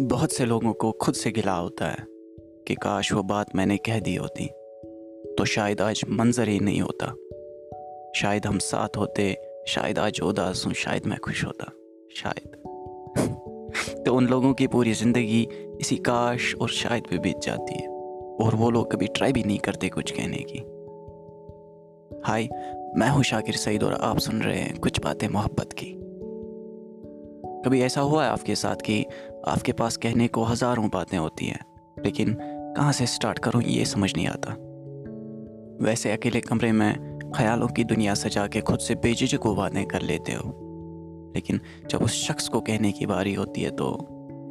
बहुत से लोगों को खुद से गिला होता है कि काश वो बात मैंने कह दी होती तो शायद आज मंजर ही नहीं होता। शायद हम साथ होते, शायद आज उदास हूँ, शायद मैं खुश होता, शायद। तो उन लोगों की पूरी ज़िंदगी इसी काश और शायद पे बीत जाती है, और वो लोग कभी ट्राई भी नहीं करते कुछ कहने की। हाय, मैं हूँ शाकिर सईद और आप सुन रहे हैं कुछ बातें मोहब्बत की। कभी ऐसा हुआ है आपके साथ कि आपके पास कहने को हज़ारों बातें होती हैं, लेकिन कहाँ से स्टार्ट करूँ ये समझ नहीं आता। वैसे अकेले कमरे में ख्यालों की दुनिया सजा के खुद से बेझिझक वो बातें कर लेते हो। लेकिन जब उस शख्स को कहने की बारी होती है तो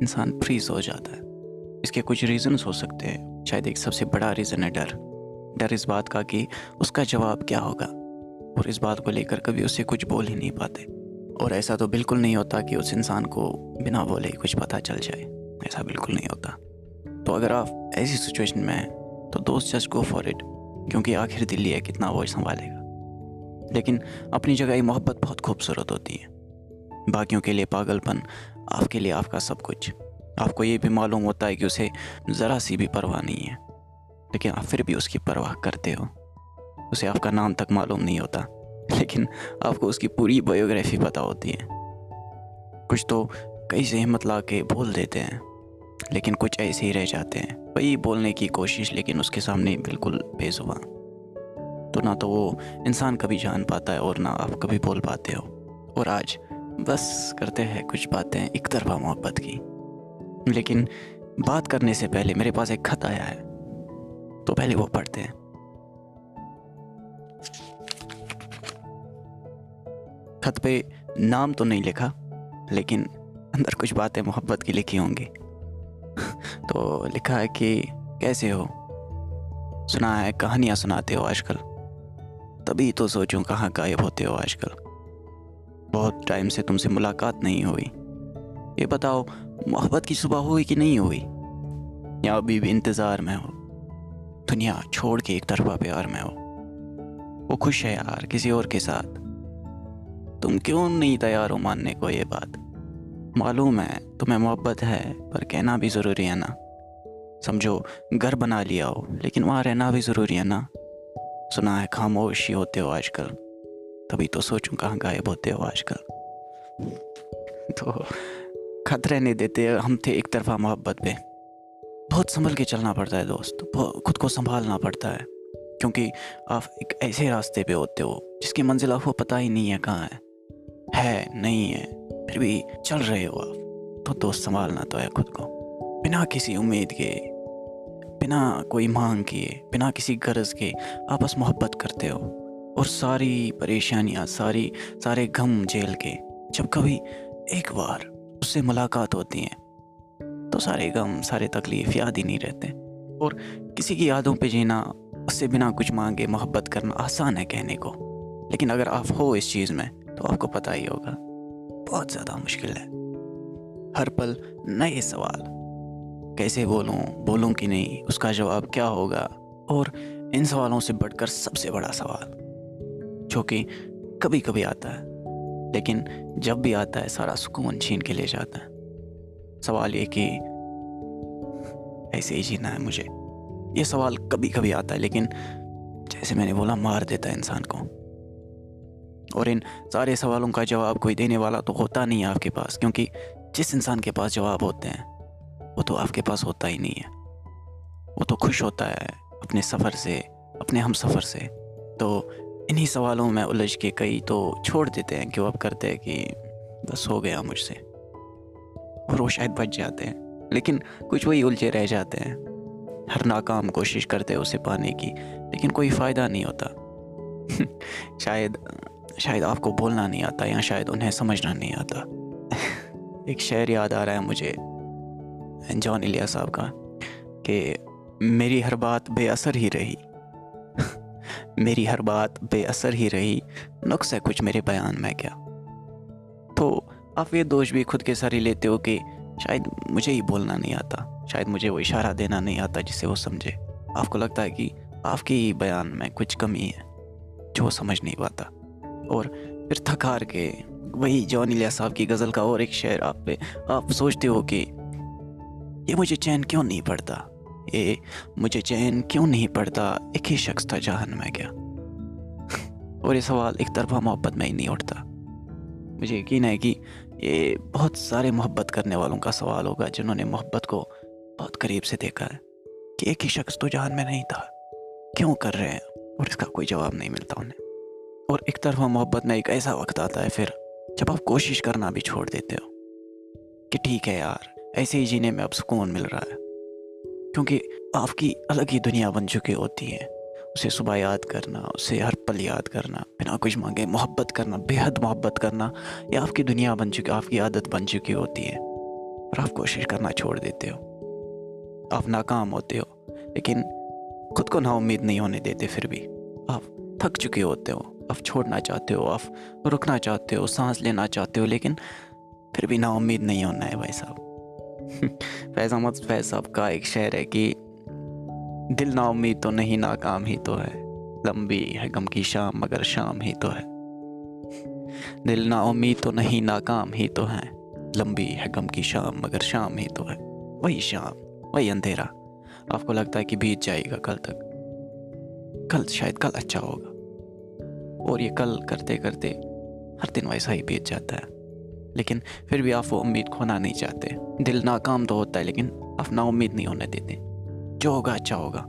इंसान फ्रीज हो जाता है। इसके कुछ रीज़न्स हो सकते हैं। शायद एक सबसे बड़ा रीज़न है डर। डर इस बात का कि उसका जवाब क्या होगा? और इस बात को लेकर कभी उसे कुछ बोल ही नहीं पाते। और ऐसा तो बिल्कुल नहीं होता कि उस इंसान को बिना बोले कुछ पता चल जाए। ऐसा बिल्कुल नहीं होता। तो अगर आप ऐसी सिचुएशन में हैं तो दोस्त जस्ट गो फॉर इट क्योंकि आखिर दिल्ली है कितना वो संभालेगा। लेकिन अपनी जगह ये मोहब्बत बहुत खूबसूरत होती है। बाकियों के लिए पागलपन, आपके लिए आपका सब कुछ। आपको ये भी मालूम होता है कि उसे ज़रा सी भी परवाह नहीं है। लेकिन आप फिर भी उसकी परवाह करते हो। उसे आपका नाम तक मालूम नहीं होता। लेकिन आपको उसकी पूरी बायोग्राफी पता होती है। कुछ तो कई से हिम्मत ला के बोल देते हैं, लेकिन कुछ ऐसे ही रह जाते हैं। वही बोलने की कोशिश, लेकिन उसके सामने बिल्कुल बेजुबा तो ना तो वो इंसान कभी जान पाता है और ना आप कभी बोल पाते हो। और आज बस करते हैं कुछ बातें एक तरफा मोहब्बत की। लेकिन बात करने से पहले मेरे पास एक खत आया है। तो पहले वो पढ़ते हैं। खत पे नाम तो नहीं लिखा, लेकिन अंदर कुछ बातें मोहब्बत की लिखी होंगी। तो लिखा है कि कैसे हो? सुना है कहानियाँ सुनाते हो आजकल। तभी तो सोचूं कहाँ गायब होते हो आजकल। बहुत टाइम से तुमसे मुलाकात नहीं हुई। ये बताओ, मोहब्बत की सुबह हुई कि नहीं हुई? या अभी भी इंतज़ार में हो? दुनिया छोड़ के एक तरफा प्यार में हो। वो खुश है यार, किसी और के साथ। तुम क्यों नहीं तैयार हो मानने को ये बात? मालूम है, तुम्हें मोहब्बत है, पर कहना भी ज़रूरी है ना। समझो, घर बना लिया हो, लेकिन वहाँ रहना भी ज़रूरी है ना। सुना है, खामोश ही होते हो आजकल। तभी तो सोचूं कहाँ गायब होते हो आजकल। तो खतरे नहीं देते हम थे एक तरफा मोहब्बत पे। बहुत संभल के चलना पड़ता है दोस्त खुद को संभालना पड़ता है। क्योंकि आप एक ऐसे रास्ते पे होते हो, जिसकी मंजिल आपको पता ही नहीं है कहाँ है। है, नहीं है, फिर भी चल रहे हो आप। तो दोस्त संभालना तो है खुद को। बिना किसी उम्मीद के, बिना कोई मांग किए बिना किसी गरज के आपस मोहब्बत करते हो। और सारी परेशानियाँ, सारी, सारे गम झेल के, जब कभी एक बार उससे मुलाकात होती है तो सारे गम, सारे तकलीफ़ याद ही नहीं रहते। और किसी की यादों पे जीना, उससे बिना कुछ मांगे मोहब्बत करना आसान है कहने को। लेकिन अगर आप हो इस चीज़ में तो आपको पता ही होगा। बहुत ज़्यादा मुश्किल है। हर पल नए सवाल। कैसे बोलूँ बोलूँ कि नहीं, उसका जवाब क्या होगा? और इन सवालों से बढ़कर सबसे बड़ा सवाल, जो कि कभी कभी आता है, लेकिन जब भी आता है, सारा सुकून छीन के ले जाता है। सवाल ये कि ऐसे ही जीना है मुझे। ये सवाल कभी कभी आता है, लेकिन जैसे मैंने बोला, मार देता है इंसान को। और इन सारे सवालों का जवाब कोई देने वाला तो होता नहीं है आपके पास, क्योंकि जिस इंसान के पास जवाब होते हैं, वो तो आपके पास होता ही नहीं है। वो तो खुश होता है अपने सफ़र से, अपने हम सफ़र से। तो इन्हीं सवालों में उलझ के कई तो छोड़ देते हैं कि वो अब करते हैं कि बस हो गया मुझसे। और वो शायद बच जाते हैं, लेकिन कुछ वही उलझे रह जाते हैं। हर नाकाम कोशिश करते हैं उसे पाने की, लेकिन कोई फ़ायदा नहीं होता। शायद शायद आपको बोलना नहीं आता या शायद उन्हें समझना नहीं आता। एक शेर याद आ रहा है मुझे, जॉन इलिया साहब का, कि मेरी हर बात बेअसर ही रही। मेरी हर बात बेअसर ही रही, नुक्स है कुछ मेरे बयान में क्या? तो आप ये दोष भी खुद के सर ही लेते हो कि शायद मुझे ही बोलना नहीं आता, शायद मुझे वो इशारा देना नहीं आता जिससे वो समझे। आपको लगता है कि आपके ही बयान में कुछ कमी है, जो समझ नहीं पाता। और फिर थक हार के, वही जॉन इलिया साहब की गज़ल का और एक शेर आप पे, आप सोचते हो कि ये मुझे चैन क्यों नहीं पड़ता? ये मुझे चैन क्यों नहीं पड़ता? एक ही शख्स था जहान में क्या? और ये सवाल एक तरफा मोहब्बत में ही नहीं उठता। मुझे यकीन है कि ये बहुत सारे मोहब्बत करने वालों का सवाल होगा जिन्होंने मोहब्बत को बहुत करीब से देखा है कि एक ही शख्स तो जहान में नहीं था। क्यों कर रहे हैं? और इसका कोई जवाब नहीं मिलता उन्हें। और एक तरफा मोहब्बत में एक ऐसा वक्त आता है फिर, जब आप कोशिश करना भी छोड़ देते हो कि ठीक है यार, ऐसे ही जीने में अब सुकून मिल रहा है। क्योंकि आपकी अलग ही दुनिया बन चुकी होती है। उसे सुबह याद करना, उसे हर पल याद करना, बिना कुछ मांगे मोहब्बत करना, बेहद मोहब्बत करना, ये आपकी दुनिया बन चुकी, आपकी आदत बन चुकी होती है। और आप कोशिश करना छोड़ देते हो। आप नाकाम होते हो, लेकिन खुद को ना उम्मीद नहीं होने देते फिर भी। आप थक चुके होते हो। आप छोड़ना चाहते हो आप रुकना चाहते हो, सांस लेना चाहते हो, लेकिन फिर भी ना उम्मीद नहीं होना है भाई साहब। फैज़ अहमद, फैज़ साहब का एक शेर है कि दिल ना उम्मीद तो नहीं नाकाम ही तो है। लंबी है गम की शाम, मगर शाम ही तो है। दिल ना उम्मीद तो नहीं नाकाम ही तो है। लंबी है गम की शाम, मगर शाम ही तो है। वही शाम, वही अंधेरा। आपको लगता है कि बीत जाएगा कल तक। कल शायद कल अच्छा होगा। और ये कल करते करते हर दिन वैसा ही बीत जाता है। लेकिन फिर भी आप वो उम्मीद खोना नहीं चाहते। दिल नाकाम तो होता है, लेकिन आप ना उम्मीद नहीं होने देते। जो होगा अच्छा होगा।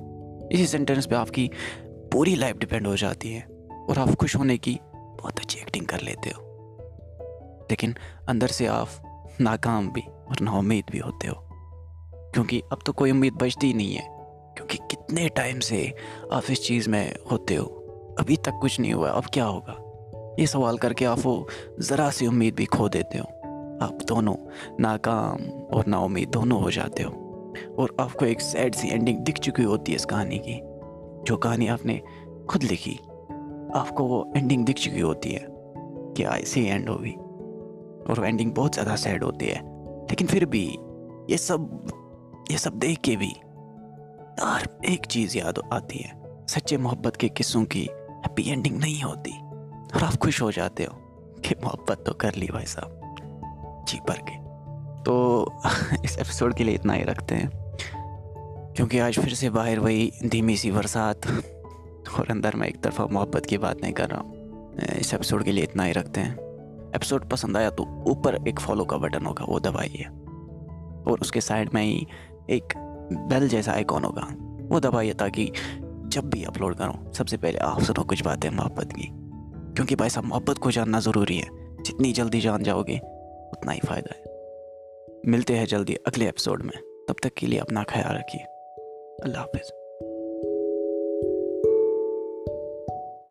इसी सेंटेंस पे आपकी पूरी लाइफ डिपेंड हो जाती है और आप खुश होने की बहुत अच्छी एक्टिंग कर लेते हो। लेकिन अंदर से आप नाकाम भी और ना उम्मीद भी होते हो। क्योंकि अब तो कोई उम्मीद बचती नहीं है। क्योंकि कितने टाइम से आप इस चीज़ में होते हो। अभी तक कुछ नहीं हुआ, अब क्या होगा? ये सवाल करके आप वो ज़रा सी उम्मीद भी खो देते हो। आप दोनों नाकाम और नाउमीद दोनों हो जाते हो। और आपको एक सैड सी एंडिंग दिख चुकी होती है इस कहानी की। जो कहानी आपने खुद लिखी, आपको वो एंडिंग दिख चुकी होती है कि ऐसी एंड होगी। और वो एंडिंग बहुत ज़्यादा सैड होती है। लेकिन फिर भी ये सब ये सब देख के भी यार एक चीज़ याद आती है। सच्चे मोहब्बत के किस्सों की हैप्पी एंडिंग नहीं होती। और आप खुश हो जाते हो कि मोहब्बत तो कर ली भाई साहब। जी भर के। तो इस एपिसोड के लिए इतना ही रखते हैं। क्योंकि आज फिर से बाहर वही धीमी सी बरसात और अंदर मैं एक तरफा मोहब्बत की बात नहीं कर रहा हूँ। इस एपिसोड के लिए इतना ही रखते हैं। एपिसोड पसंद आया तो ऊपर एक फॉलो का बटन होगा, वो दबाइए। और उसके साइड में ही एक बेल जैसा आइकॉन होगा, वो दबाइए ताकि जब भी अपलोड करूँ, सबसे पहले आप सुनो कुछ बातें मोहब्बत की। क्योंकि भाई साहब, मोहब्बत को जानना ज़रूरी है। जितनी जल्दी जान जाओगे, उतना ही फ़ायदा है। मिलते हैं जल्दी अगले एपिसोड में। तब तक के लिए अपना ख्याल रखिए। अल्लाह हाफिज़।